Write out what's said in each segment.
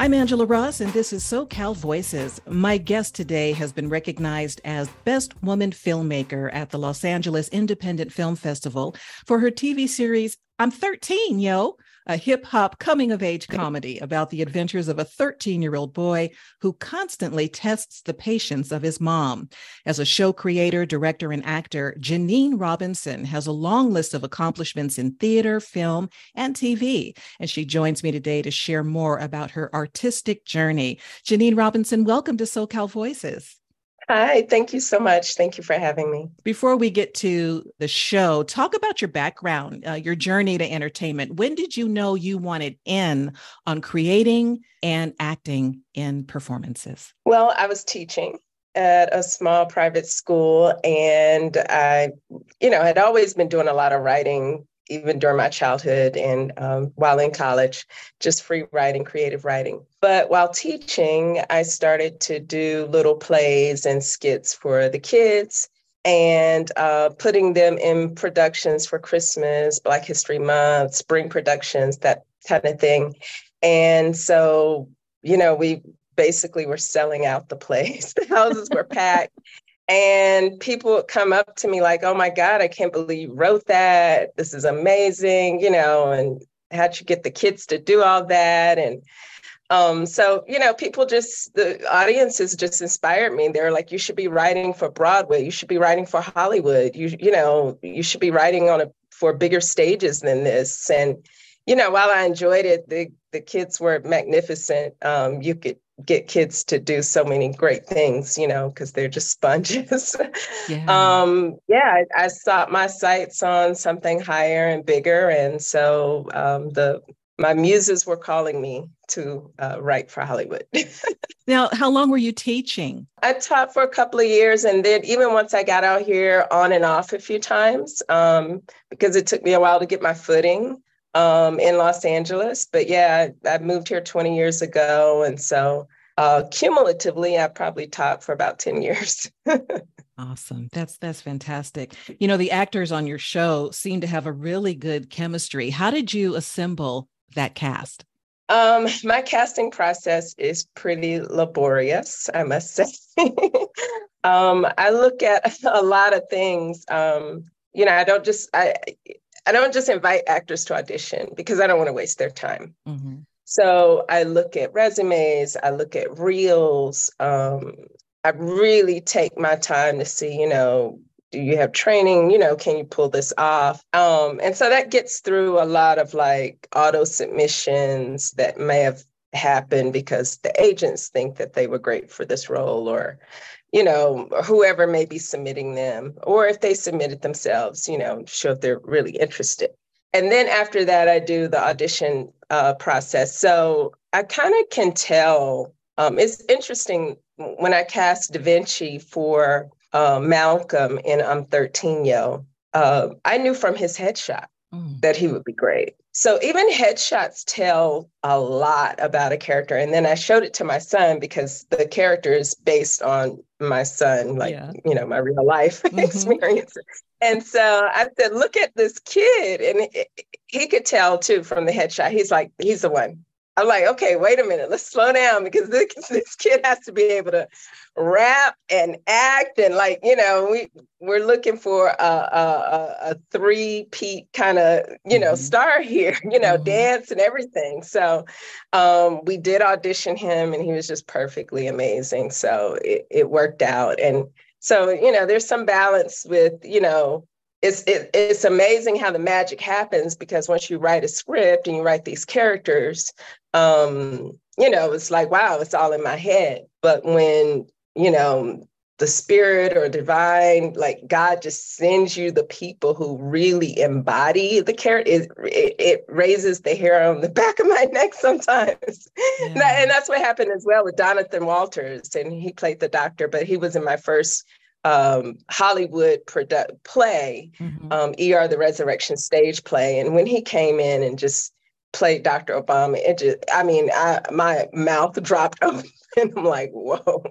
I'm Angela Ross, and this is SoCal Voices. My guest today has been recognized as Best Woman Filmmaker at the Los Angeles Independent Film Festival for her TV series, I'm 13, yo, a hip hop coming of age comedy about the adventures of a 13 year old boy who constantly tests the patience of his mom. As a show creator, director, and actor, Jeneen Robinson has a long list of accomplishments in theater, film, and TV. And she joins me today to share more about her artistic journey. Jeneen Robinson, welcome to SoCal Voices. Hi, thank you so much. Thank you for having me. Before we get to the show, talk about your background, uh, your journey to entertainment. When did you know you wanted in on creating and acting in performances? Well, I was teaching at a small private school and I, you know, had always been doing a lot of writing even during my childhood and um, while in college, just free writing, creative writing. But while teaching, I started to do little plays and skits for the kids and uh, putting them in productions for Christmas, Black History Month, spring productions, that kind of thing. And so, you know, we basically were selling out the place. The houses were packed and people would come up to me like, oh my God, I can't believe you wrote that. This is amazing, you know, and how'd you get the kids to do all that? And um, so, you know, people just, the audiences just inspired me. They're like, you should be writing for Broadway. You should be writing for Hollywood. You, you know, you should be writing on a, for bigger stages than this. And, you know, while I enjoyed it, the, the kids were magnificent. Um, you could get kids to do so many great things, you know, because they're just sponges. yeah, um, yeah I, I sought my sights on something higher and bigger. And so um, the my muses were calling me to uh, write for Hollywood. now, how long were you teaching? I taught for a couple of years, and then even once I got out here, on and off a few times, um, because it took me a while to get my footing um, in Los Angeles. But yeah, I, I, moved here 20 years ago. And so uh, cumulatively, I probably taught for about 10 years. Awesome. That's that's fantastic. You know, the actors on your show seem to have a really good chemistry. How did you assemble that cast? Um, my casting process is pretty laborious, I must say. um, I look at a lot of things. Um, you know, I don't just I I don't just invite actors to audition because I don't want to waste their time. Mm-hmm. So I look at resumes, I look at reels. Um, I really take my time to see, you know, do you have training? You know, can you pull this off? Um, and so that gets through a lot of like auto submissions that may have happened because the agents think that they were great for this role or you know, whoever may be submitting them, or if they submitted themselves, you know, show if they're really interested. And then after that, I do the audition uh, process. So I kind of can tell. Um, it's interesting when I cast Da Vinci for uh, Malcolm in I'm 13 Yo. Uh, I knew from his headshot mm. that he would be great. So even headshots tell a lot about a character. And then I showed it to my son because the character is based on my son, like, yeah. you know, my real life mm-hmm. experience. And so I said, look at this kid. And he could tell too from the headshot. He's like, he's the one. I'm like, okay, wait a minute, let's slow down because this, this kid has to be able to rap and act and like you know we we're looking for a a, a three peat kind of you know mm-hmm. star here you know mm-hmm. dance and everything so um, we did audition him and he was just perfectly amazing so it, it worked out and so you know there's some balance with you know it's it, it's amazing how the magic happens because once you write a script and you write these characters um you know it's like wow it's all in my head but when you know, the spirit or divine, like God just sends you the people who really embody the character. It, it, it, raises the hair on the back of my neck sometimes. Yeah. and, that, and that's what happened as well with Jonathan Walters. And he played the doctor, but he was in my first um, Hollywood produ- play, mm-hmm. um, ER, the Resurrection stage play. And when he came in and just played Dr. Obama, it just, I mean, I, my mouth dropped open and I'm like, whoa.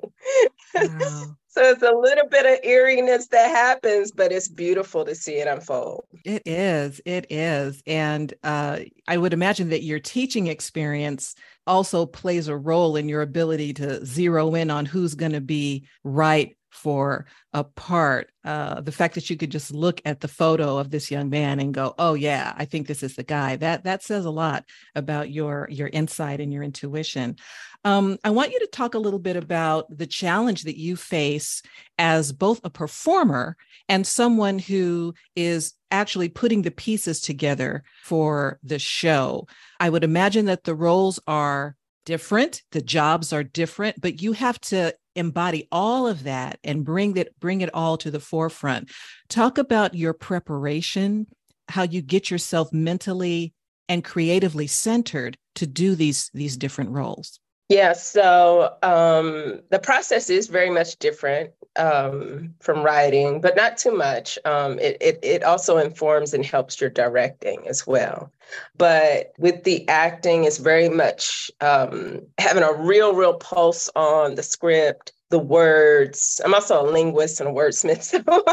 Wow. so it's a little bit of eeriness that happens, but it's beautiful to see it unfold. It is. It is. And uh, I would imagine that your teaching experience also plays a role in your ability to zero in on who's going to be right for a part. Uh, the fact that you could just look at the photo of this young man and go, "Oh yeah, I think this is the guy." That that says a lot about your your insight and your intuition. Um, I want you to talk a little bit about the challenge that you face as both a performer and someone who is actually putting the pieces together for the show. I would imagine that the roles are different, the jobs are different, but you have to embody all of that and bring it bring it all to the forefront. Talk about your preparation, how you get yourself mentally and creatively centered to do these these different roles. Yeah, so um, the process is very much different um, from writing, but not too much. Um, it, it, it also informs and helps your directing as well. But with the acting, it's very much um, having a real, real pulse on the script, the words. I'm also a linguist and a wordsmith, so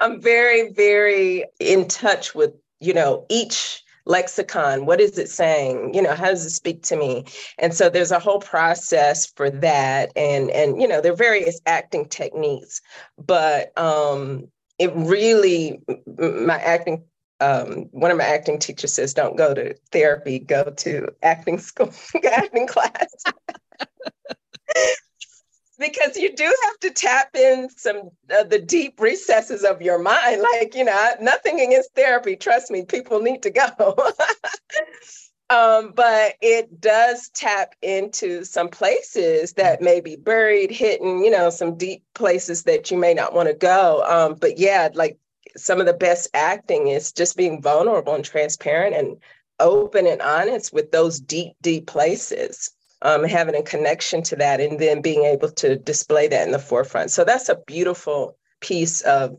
I'm very, very in touch with you know each lexicon what is it saying? You know how does it speak to me? And so there's a whole process for that. And and you know there are various acting techniques but um it really my acting um, one of my acting teachers says don't go to therapy go to acting school acting class because you do have to tap in some uh, the deep recesses of your mind like you know nothing against therapy trust me people need to go. Um, but it does tap into some places that may be buried hidden you know some deep places that you may not want to go. Um, but yeah like some of the best acting is just being vulnerable and transparent and open and honest with those deep deep places um, having a connection to that and then being able to display that in the forefront. So that's a beautiful piece of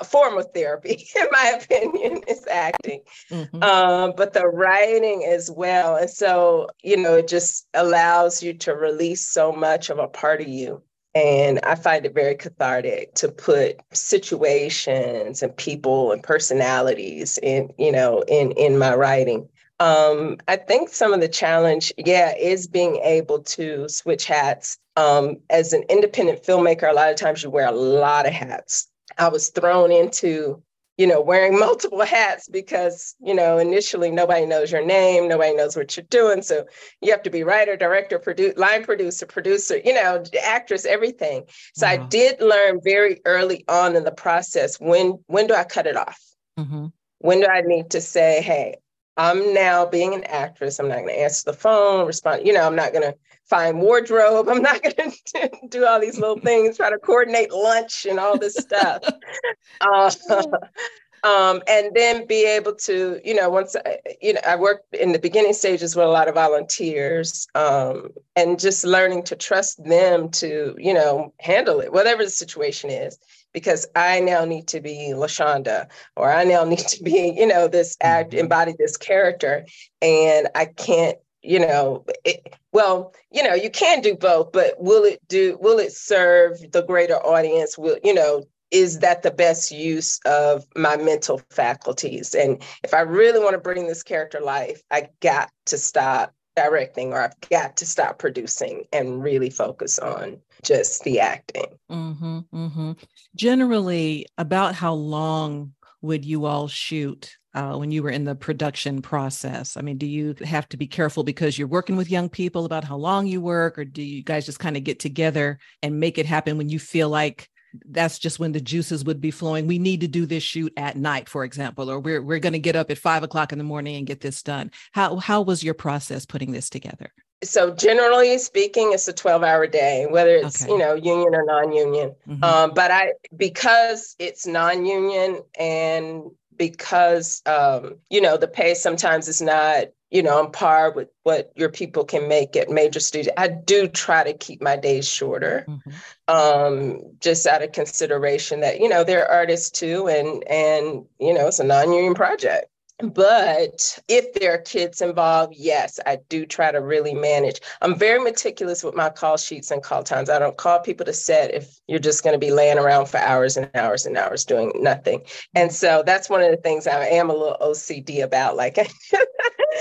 a form of therapy, in my opinion, is acting. Mm-hmm. Um, but the writing as well. And so, you know, it just allows you to release so much of a part of you. And I find it very cathartic to put situations and people and personalities in, you know, in in my writing. Um, I think some of the challenge, yeah, is being able to switch hats. Um, as an independent filmmaker, a lot of times you wear a lot of hats. I was thrown into, you know, wearing multiple hats because, you know, initially nobody knows your name, nobody knows what you're doing. So you have to be writer, director, produce, line producer, producer, you know, actress, everything. So wow. I did learn very early on in the process when when do I cut it off? Mm-hmm. When do I need to say, hey, I'm now being an actress. I'm not going to answer the phone, respond. You know, I'm not going to find wardrobe. I'm not going to do all these little things, try to coordinate lunch and all this stuff. uh, um, and then be able to, you know, once I, you know, I worked in the beginning stages with a lot of volunteers, um, and just learning to trust them to, you know, handle it, whatever the situation is because I now need to be Lashonda or I now need to be, you know, this act, mm-hmm. embody this character. And I can't, you know, it, well, you know, you can do both, but will it do, will it serve the greater audience? Will, you know, is that the best use of my mental faculties? And if I really want to bring this character life, I got to stop directing or I've got to stop producing and really focus on just the acting. Mm-hmm, mm-hmm. Generally, about how long would you all shoot uh, when you were in the production process? I mean, do you have to be careful because you're working with young people about how long you work, or do you guys just kind of get together and make it happen when you feel like that's just when the juices would be flowing. We need to do this shoot at night, for example, or we're we're going to get up at five o'clock in the morning and get this done. How how was your process putting this together? So generally speaking, it's a twelve hour day, whether it's okay. you know union or non union. Mm-hmm. Um, but I because it's non union and because um, you know the pay sometimes is not you know on par with what your people can make at major studios i do try to keep my days shorter mm-hmm. um, just out of consideration that you know they're artists too and and you know it's a non-union project but if there are kids involved, yes, I do try to really manage. I'm very meticulous with my call sheets and call times. I don't call people to set if you're just going to be laying around for hours and hours and hours doing nothing. And so that's one of the things I am a little OCD about. Like,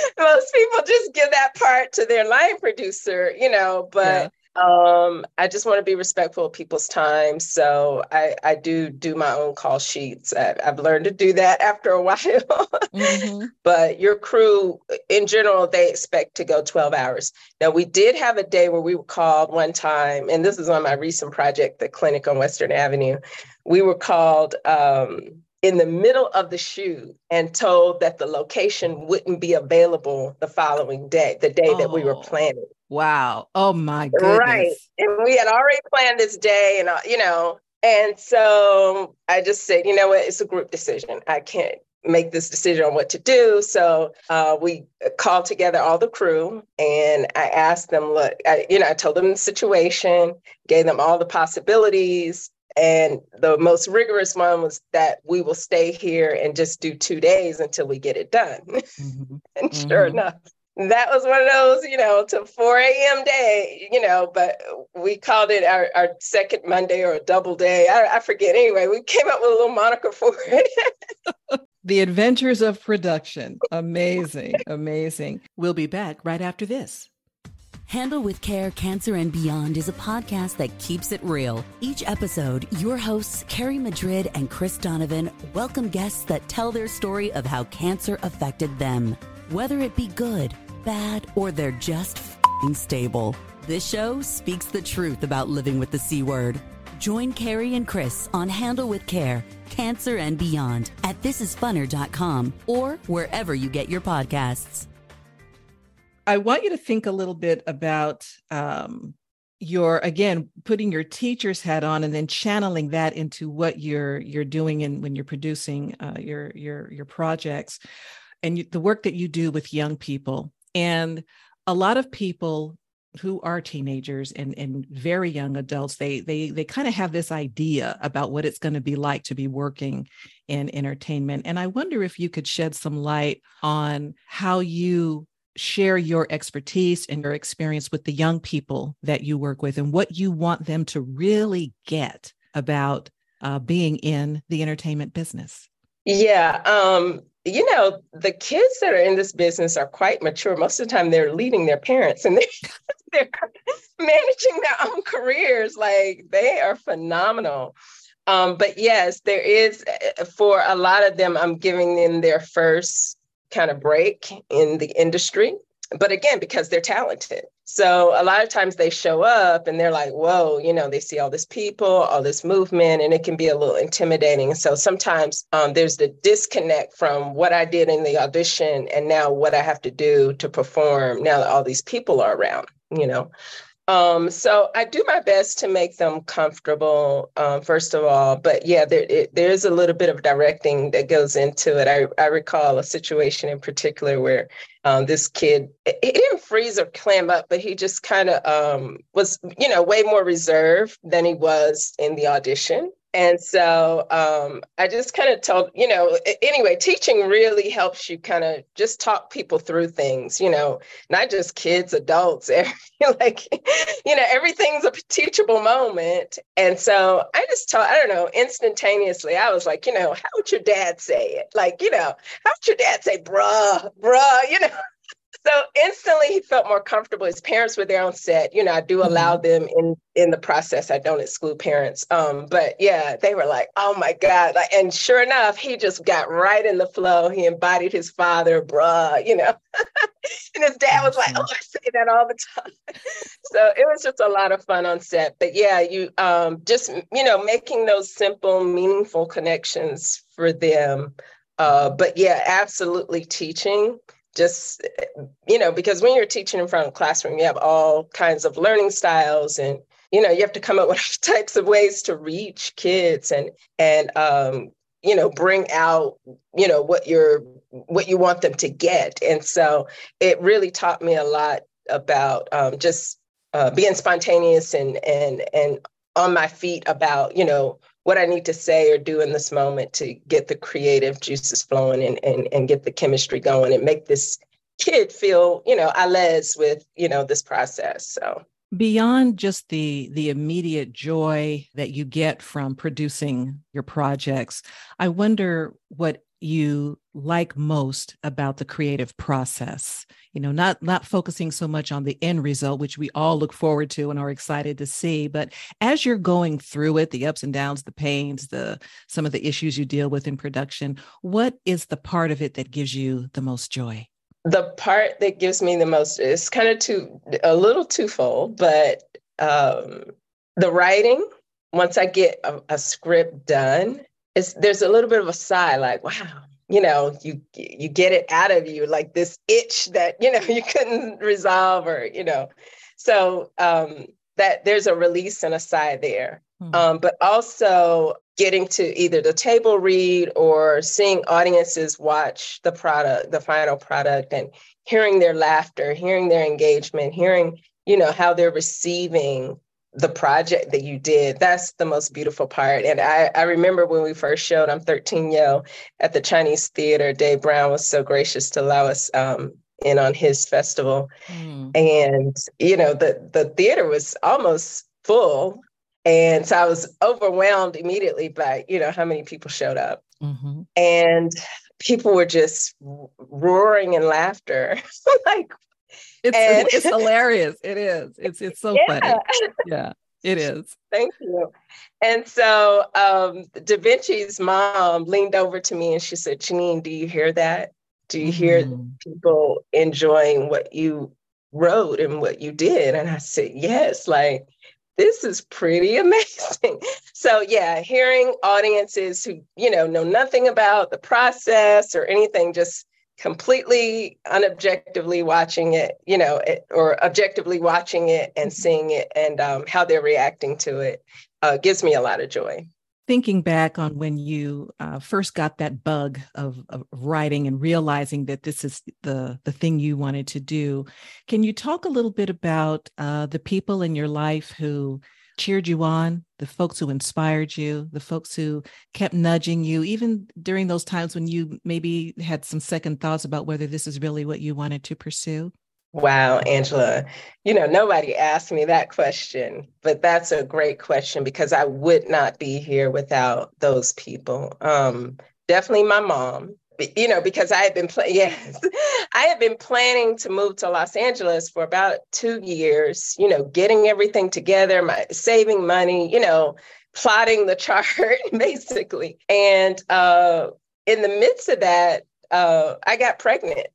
most people just give that part to their line producer, you know, but yeah. Um, I just want to be respectful of people's time. So I, I do do my own call sheets. I, have learned to do that after a while. mm-hmm. But your crew, in general, they expect to go 12 hours. Now, we did have a day where we were called one time, and this is on my recent project, the clinic on Western Avenue. We were called um, in the middle of the shoot and told that the location wouldn't be available the following day, the day oh. that we were oh. planning. Wow. Oh my goodness. Right. And we had already planned this day and, uh, you know, and so I just said, you know what, it's a group decision. I can't make this decision on what to do. So uh, we called together all the crew and I asked them, look, I, you know, I told them the situation, gave them all the possibilities. And the most rigorous one was that we will stay here and just do two days until we get it done. Mm-hmm. and mm-hmm. sure enough, that was one of those, you know, to 4 a.m. day, you know, but we called it our, our second Monday or a double day. I, I forget. Anyway, we came up with a little moniker for it. the adventures of production. Amazing. Amazing. We'll be back right after this. Handle with Care Cancer and Beyond is a podcast that keeps it real. Each episode, your hosts, Carrie Madrid and Chris Donovan, welcome guests that tell their story of how cancer affected them. Whether it be good, bad, or they're just stable, this show speaks the truth about living with the C word. Join Carrie and Chris on Handle with Care, Cancer and Beyond at thisisfunner.com or wherever you get your podcasts. I want you to think a little bit about um, your again putting your teacher's hat on and then channeling that into what you're you're doing and when you're producing uh, your your your projects and you, the work that you do with young people. And a lot of people who are teenagers and, and very young adults, they they they kind of have this idea about what it's going to be like to be working in entertainment. And I wonder if you could shed some light on how you share your expertise and your experience with the young people that you work with and what you want them to really get about uh, being in the entertainment business. Yeah, um, you know, the kids that are in this business are quite mature. Most of the time, they're leading their parents and they're, they're managing their own careers. Like they are phenomenal. Um, but yes, there is, eh, for a lot of them, I'm giving them their first kind of break in the industry but again because they're talented. So a lot of times they show up and they're like whoa you know they see all this people all this movement and it can be a little intimidating. So sometimes um, there's the disconnect from what i did in the audition and now what i have to do to perform now that all these people are around you know um, so I do my best to make them comfortable, um, first of all. But yeah, there it, there's a little bit of directing that goes into it. I, I recall a situation in particular where um, this kid he didn't freeze or clam up, but he just kind of um, was, you know, way more reserved than he was in the audition. And so um, I just kind of told, you know, anyway, teaching really helps you kind of just talk people through things, you know, not just kids, adults, like, you know, everything's a teachable moment. And so I just told, I don't know, instantaneously, I was like, you know, how would your dad say it? Like, you know, how would your dad say, bruh, bruh, you know? So instantly he felt more comfortable. His parents were there on set. You know, I do allow mm-hmm. them in in the process. I don't exclude parents. Um, but yeah, they were like, oh my God. Like, and sure enough, he just got right in the flow. He embodied his father, bruh, you know. and his dad was like, oh, I say that all the time. so it was just a lot of fun on set. But yeah, you um just you know, making those simple, meaningful connections for them. Uh, but yeah, absolutely teaching just you know because when you're teaching in front of a classroom you have all kinds of learning styles and you know you have to come up with all types of ways to reach kids and and um you know bring out you know what you're what you want them to get. And so it really taught me a lot about um, just uh, being spontaneous and and and on my feet about you know what I need to say or do in this moment to get the creative juices flowing and, and, and get the chemistry going and make this kid feel, you know, a with, you know, this process. So beyond just the the immediate joy that you get from producing your projects, I wonder what you like most about the creative process. You know not not focusing so much on the end result which we all look forward to and are excited to see but as you're going through it the ups and downs the pains the some of the issues you deal with in production what is the part of it that gives you the most joy? The part that gives me the most is kind of too a little twofold but um the writing once i get a, a script done it's there's a little bit of a sigh like wow you know you you get it out of you like this itch that you know you couldn't resolve or you know so um that there's a release and a sigh there mm-hmm. um but also getting to either the table read or seeing audiences watch the product the final product and hearing their laughter hearing their engagement hearing you know how they're receiving the project that you did. That's the most beautiful part. And I, I remember when we first showed I'm 13 Yo at the Chinese Theater, Dave Brown was so gracious to allow us um, in on his festival. Mm. And, you know, the, the theater was almost full. And so I was overwhelmed immediately by, you know, how many people showed up. Mm-hmm. And people were just roaring in laughter. like, it's, and, it's hilarious. It is. It's it's so yeah. funny. Yeah, it is. Thank you. And so um, Da Vinci's mom leaned over to me and she said, Jeneen, do you hear that? Do you hear mm. people enjoying what you wrote and what you did? And I said, yes, like this is pretty amazing. So yeah, hearing audiences who, you know, know nothing about the process or anything, just completely unobjectively watching it, you know, it, or objectively watching it and mm-hmm. seeing it and um, how they're reacting to it uh, gives me a lot of joy. Thinking back on when you uh, first got that bug of, of, writing and realizing that this is the the thing you wanted to do, can you talk a little bit about uh, the people in your life who cheered you on, the folks who inspired you, the folks who kept nudging you, even during those times when you maybe had some second thoughts about whether this is really what you wanted to pursue? Wow, Angela. You know, nobody asked me that question, but that's a great question because I would not be here without those people. Um, definitely my mom you know, because I had been pl- yes, I had been planning to move to Los Angeles for about two years. You know, getting everything together, my saving money, you know, plotting the chart basically. And uh, in the midst of that, uh, I got pregnant.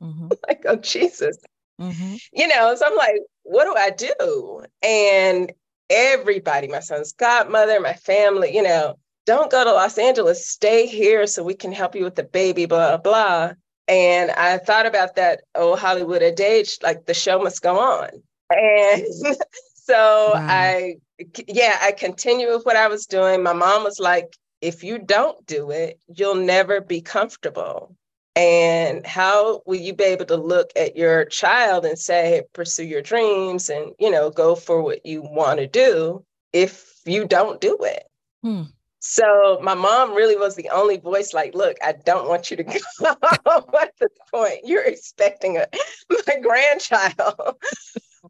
Mm-hmm. like, oh Jesus, mm-hmm. you know. So I'm like, what do I do? And everybody, my son's godmother, my family, you know, don't go to Los Angeles, stay here so we can help you with the baby, blah, blah. And I thought about that, oh, Hollywood adage, like the show must go on. And so wow. I, yeah, I continued with what I was doing. My mom was like, if you don't do it, you'll never be comfortable. And how will you be able to look at your child and say, pursue your dreams and, you know, go for what you want to do if you don't do it? Hmm. So my mom really was the only voice like, look, I don't want you to go at this point. You're expecting a my grandchild.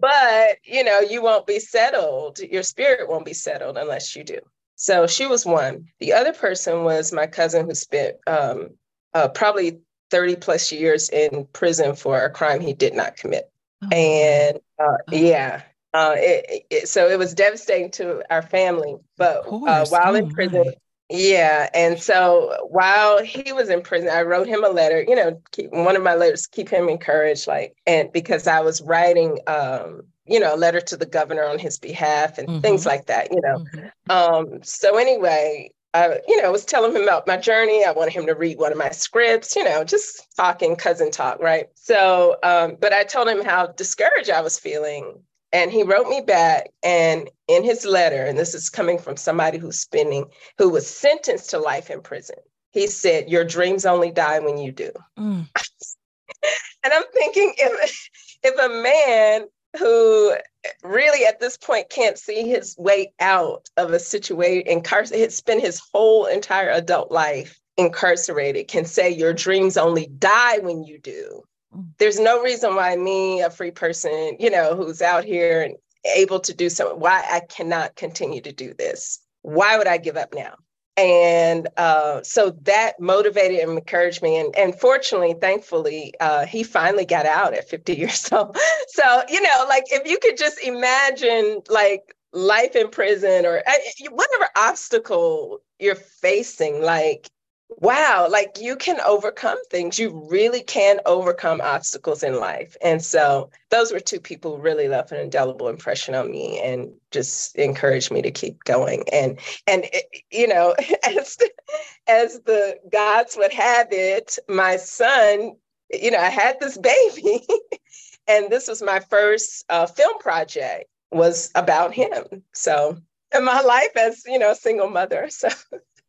but you know, you won't be settled. Your spirit won't be settled unless you do. So she was one. The other person was my cousin who spent um, uh, probably 30 plus years in prison for a crime he did not commit. Oh. And uh, oh. yeah, uh, it, it, so it was devastating to our family. But uh, while oh, in prison, my. yeah, and so while he was in prison, I wrote him a letter. You know, keep, one of my letters keep him encouraged, like, and because I was writing, um, you know, a letter to the governor on his behalf and mm-hmm. things like that. You know, mm-hmm. um, so anyway, I, you know, was telling him about my journey. I wanted him to read one of my scripts, you know, just talking cousin talk, right? So, um, but I told him how discouraged I was feeling and he wrote me back, and in his letter, and this is coming from somebody who's spending, who was sentenced to life in prison. He said, Your dreams only die when you do. Mm. and I'm thinking, if, if a man who really at this point can't see his way out of a situation, incarcerated, had spent his whole entire adult life incarcerated, can say, Your dreams only die when you do there's no reason why me, a free person, you know, who's out here and able to do something, why I cannot continue to do this. Why would I give up now? and uh, so that motivated and encouraged me and, and fortunately thankfully uh, he finally got out at 50 years old so you know like if you could just imagine like life in prison or uh, whatever obstacle you're facing like wow, like you can overcome things. You really can overcome obstacles in life. And so those were two people who really left an indelible impression on me and just encouraged me to keep going. And and it, you know, as as the gods would have it, my son, you know, I had this baby, and this was my first uh, film project was about him. So in my life as you know a single mother so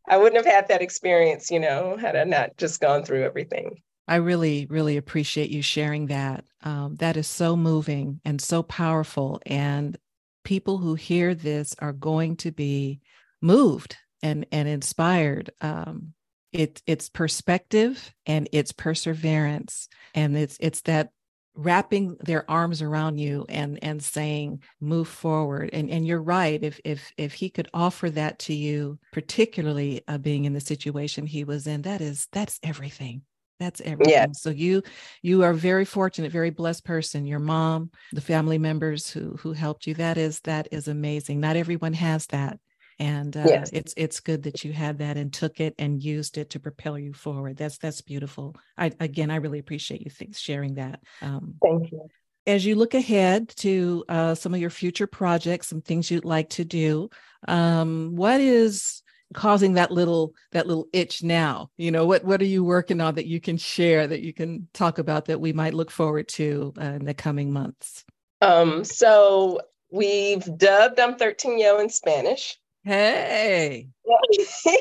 I wouldn't have had that experience, you know, had I not just gone through everything. I really, really appreciate you sharing that. Um, that is so moving and so powerful. And people who hear this are going to be moved and, and inspired. Um, it, it's perspective and it's perseverance. And it's, it's that wrapping their arms around you and and saying move forward. And and you're right if if if he could offer that to you particularly uh, being in the situation he was in that is that's everything. That's everything. Yeah. so you you are very fortunate very blessed person. Your mom the family members who who helped you that is that is amazing. Not everyone has that and uh, yes. it's it's good that you had that and took it and used it to propel you forward. That's that's beautiful. I again i really appreciate you th- sharing that um, thank you. as you look ahead to uh, some of your future projects some things you'd like to do um, what is causing that little that little itch now? You know what what are you working on that you can share that you can talk about that we might look forward to uh, in the coming months? Um so we've dubbed i'm 13 yo in spanish Hey.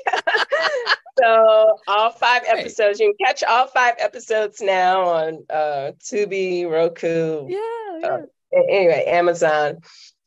so all five episodes, you can catch all five episodes now on uh Tubi, Roku. Yeah. yeah. Uh, anyway, Amazon.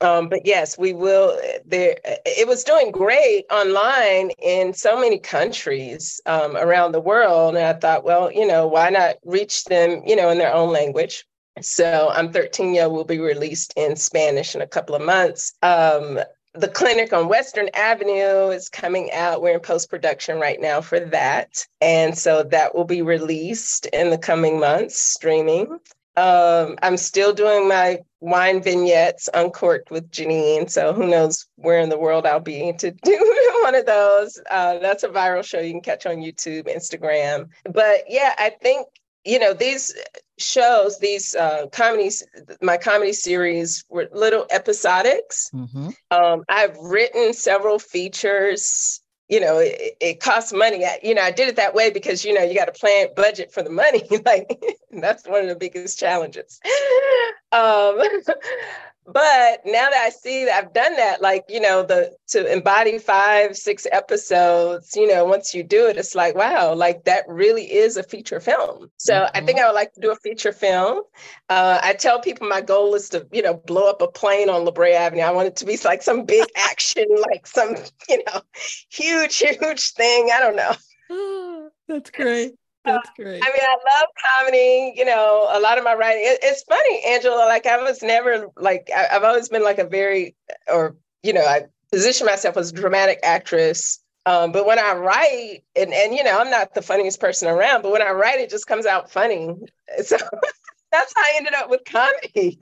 Um, but yes, we will. There, it was doing great online in so many countries um, around the world, and I thought, well, you know, why not reach them, you know, in their own language? So I'm 13 Yo will be released in Spanish in a couple of months. Um, the clinic on Western Avenue is coming out. We're in post production right now for that. And so that will be released in the coming months, streaming. Um, I'm still doing my wine vignettes, Uncorked with Jeneen. So who knows where in the world I'll be to do one of those. Uh, that's a viral show you can catch on YouTube, Instagram. But yeah, I think you know these shows these uh, comedies my comedy series were little episodics. Mm-hmm. um, i've written several features. You know it, it, costs money. I, you know i did it that way because you know you got to plan budget for the money. Like that's one of the biggest challenges. Um, but now that I see that I've done that, like, you know, the to embody five, six episodes, you know, once you do it, it's like, wow, like that really is a feature film. So mm-hmm. I think I would like to do a feature film. Uh, I tell people my goal is to, you know, blow up a plane on La Brea Avenue. I want it to be like some big action, like some, you know, huge, huge thing. I don't know. That's great. That's great. I mean, I love comedy. You know, a lot of my writing. It, it's funny, Angela. Like I was never like I, I've always been like a very or you know I position myself as a dramatic actress. Um, but when I write, and and you know, I'm not the funniest person around, but when I write, it just comes out funny. So that's how I ended up with comedies.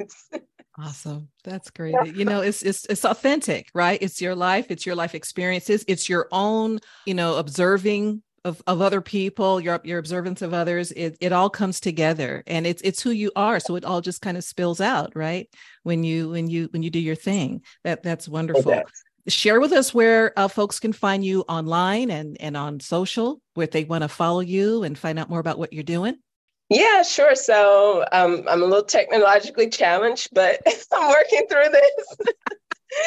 Awesome. That's great. You know, it's it's it's authentic, right? It's your life, it's your life experiences, it's your own, you know, observing of, of other people, your your observance of others, it, it all comes together and it's it's who you are. So it all just kind of spills out, right? When you when you when you do your thing. That that's wonderful. Okay. Share with us where uh, folks can find you online and and on social, where they want to follow you and find out more about what you're doing. Yeah, sure. So um, I'm a little technologically challenged, but I'm working through this.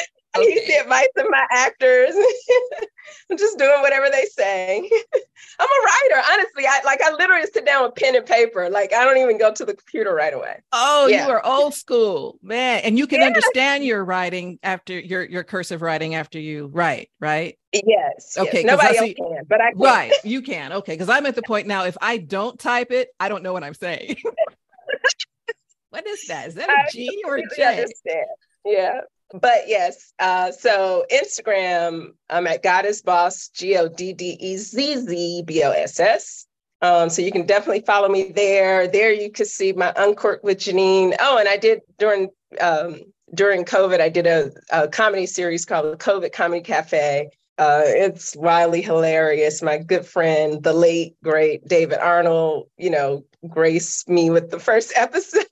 I okay. use the advice of my actors. I'm just doing whatever they say. I'm a writer, honestly. I like I literally sit down with pen and paper. Like I don't even go to the computer right away. Oh, yeah. you are old school, man. And you can yeah. understand your writing after your your cursive writing after you write, right? Yes. Okay. Yes. Nobody else can, but I can. Right. You can. Okay. Because I'm at the point now, if I don't type it, I don't know what I'm saying. what is that? Is that a G or a J? Understand. Yeah. But yes, uh, so Instagram, I'm at Goddess Boss, G O D D E Z Z B O S S. Um, so you can definitely follow me there. There you can see my Uncork with Jeneen. Oh, and I did during um, during COVID, I did a, a comedy series called the COVID Comedy Cafe. Uh, it's wildly hilarious. My good friend, the late great David Arnold, you know, graced me with the first episode.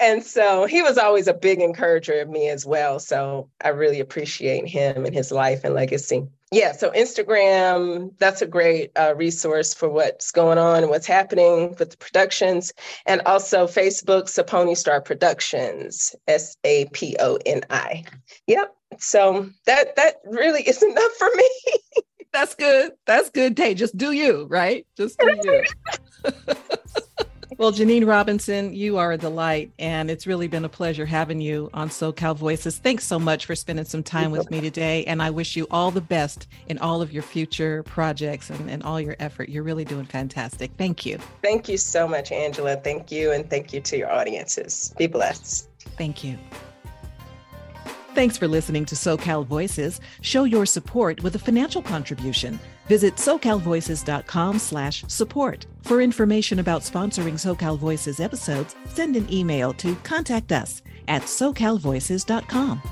And so he was always a big encourager of me as well. So I really appreciate him and his life and legacy. Yeah, so Instagram, that's a great uh, resource for what's going on and what's happening with the productions. And also Facebook, Saponi Star Productions, S A P O N I. Yep. So that that really is enough for me. that's good. That's good, Tay. Just do you, right? Just do you. Well, Jeneen Robinson, you are a delight, and it's really been a pleasure having you on SoCal Voices. Thanks so much for spending some time with me today, and I wish you all the best in all of your future projects and, and all your effort. You're really doing fantastic. Thank you. Thank you so much, Angela. Thank you, and thank you to your audiences. Be blessed. Thank you. Thanks for listening to SoCal Voices. Show your support with a financial contribution. Visit socalvoices.com slash support. For information about sponsoring SoCal Voices episodes, send an email to contact us at socalvoices.com.